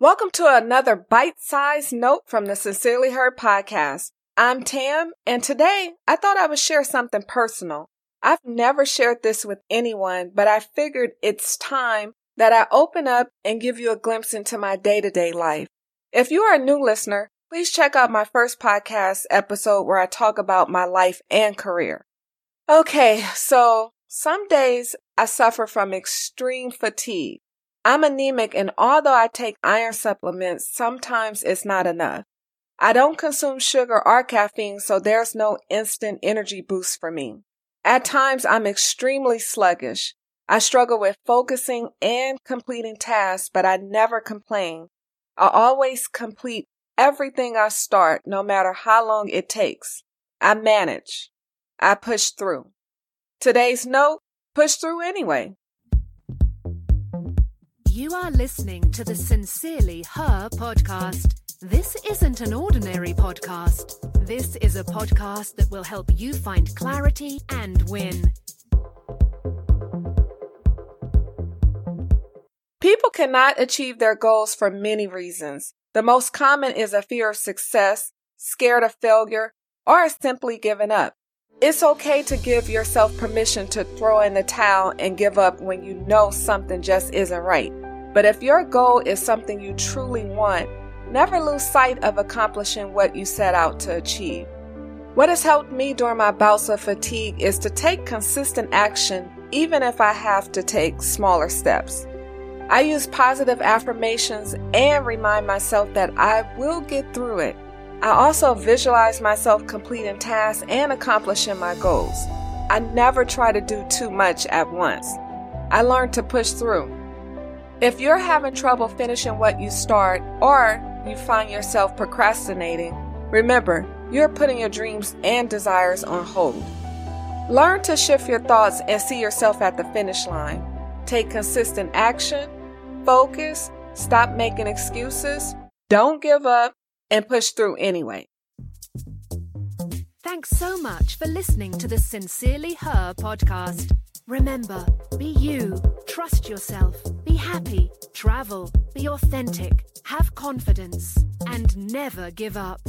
Welcome to another bite sized note from the Sincerely Her podcast. I'm Tam, and today I thought I would share something personal. I've never shared this with anyone, but I figured it's time that I open up and give you a glimpse into my day to day life. If you are a new listener, please check out my first podcast episode where I talk about my life and career. Okay, so some days I suffer from extreme fatigue. I'm anemic and although I take iron supplements, sometimes it's not enough. I don't consume sugar or caffeine, so there's no instant energy boost for me. At times, I'm extremely sluggish. I struggle with focusing and completing tasks, but I never complain. I always complete everything I start, no matter how long it takes. I manage. I push through. Today's note, push through anyway. You are listening to the Sincerely Her podcast. This isn't an ordinary podcast. This is a podcast that will help you find clarity and win. People cannot achieve their goals for many reasons. The most common is a fear of success, scared of failure, or simply giving up. It's okay to give yourself permission to throw in the towel and give up when you know something just isn't right. But if your goal is something you truly want, never lose sight of accomplishing what you set out to achieve. What has helped me during my bouts of fatigue is to take consistent action, even if I have to take smaller steps. I use positive affirmations and remind myself that I will get through it. I also visualize myself completing tasks and accomplishing my goals. I never try to do too much at once. I learn to push through. If you're having trouble finishing what you start or you find yourself procrastinating, remember, you're putting your dreams and desires on hold. Learn to shift your thoughts and see yourself at the finish line. Take consistent action, focus, stop making excuses, don't give up, and push through anyway. Thanks so much for listening to the Sincerely Her podcast. Remember, be you, trust yourself, be happy, travel, be authentic, have confidence, and never give up.